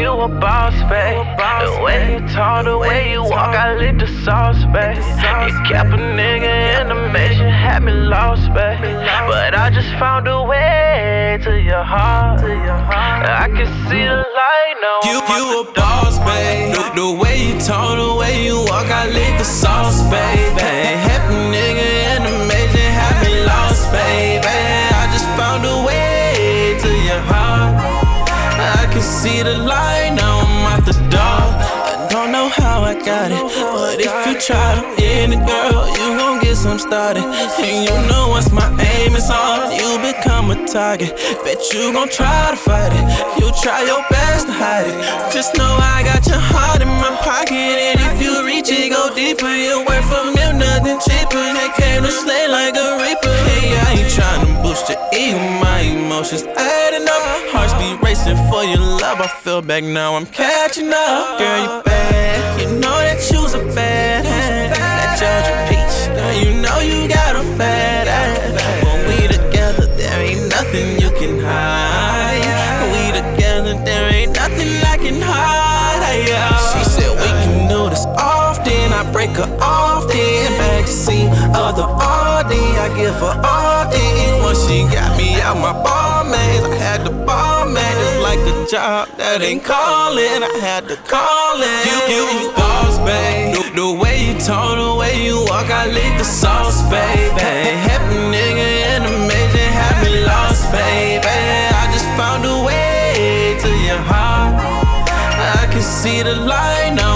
you a boss, babe. The way you talk, the way you walk, I lit the sauce, babe. You kept a nigga in the mission, had me lost, babe. But I just found a way to your heart. I can see the light now. You, you a boss, babe. The, the way you talk, the way you walk, I lick the sauce, baby. Happy nigga in the mission, had me lost, baby. I just found a way to your heart. I can see the light got it, but if you try to end it, girl, you gon' get some started. And you know what's my aim is on, you become a target. Bet you gon' try to fight it, you try your best to hide it. Just know I got your heart in my pocket, and if you reach it, go deeper. You work for me, nothing cheaper. They came to slay like a reaper. Hey, I ain't tryna boost your ego, my emotions adding up. Hearts be racing for your love. I feel back now, I'm catching up. Girl, you fat ass. When we together, there ain't nothing you can hide. We together, there ain't nothing I can hide. She said we can do this often. I break her off, then backseat of the Audi. I give her all in. Once she got me out my ball maze, I had to ball man. Just like a job that ain't calling, I had to call it. You, you, boss, babe. The, the way you talk, the way you walk, I lick the sauce, baby. Happy nigga in the making, had me lost, baby. I just found a way to your heart. I can see the light now.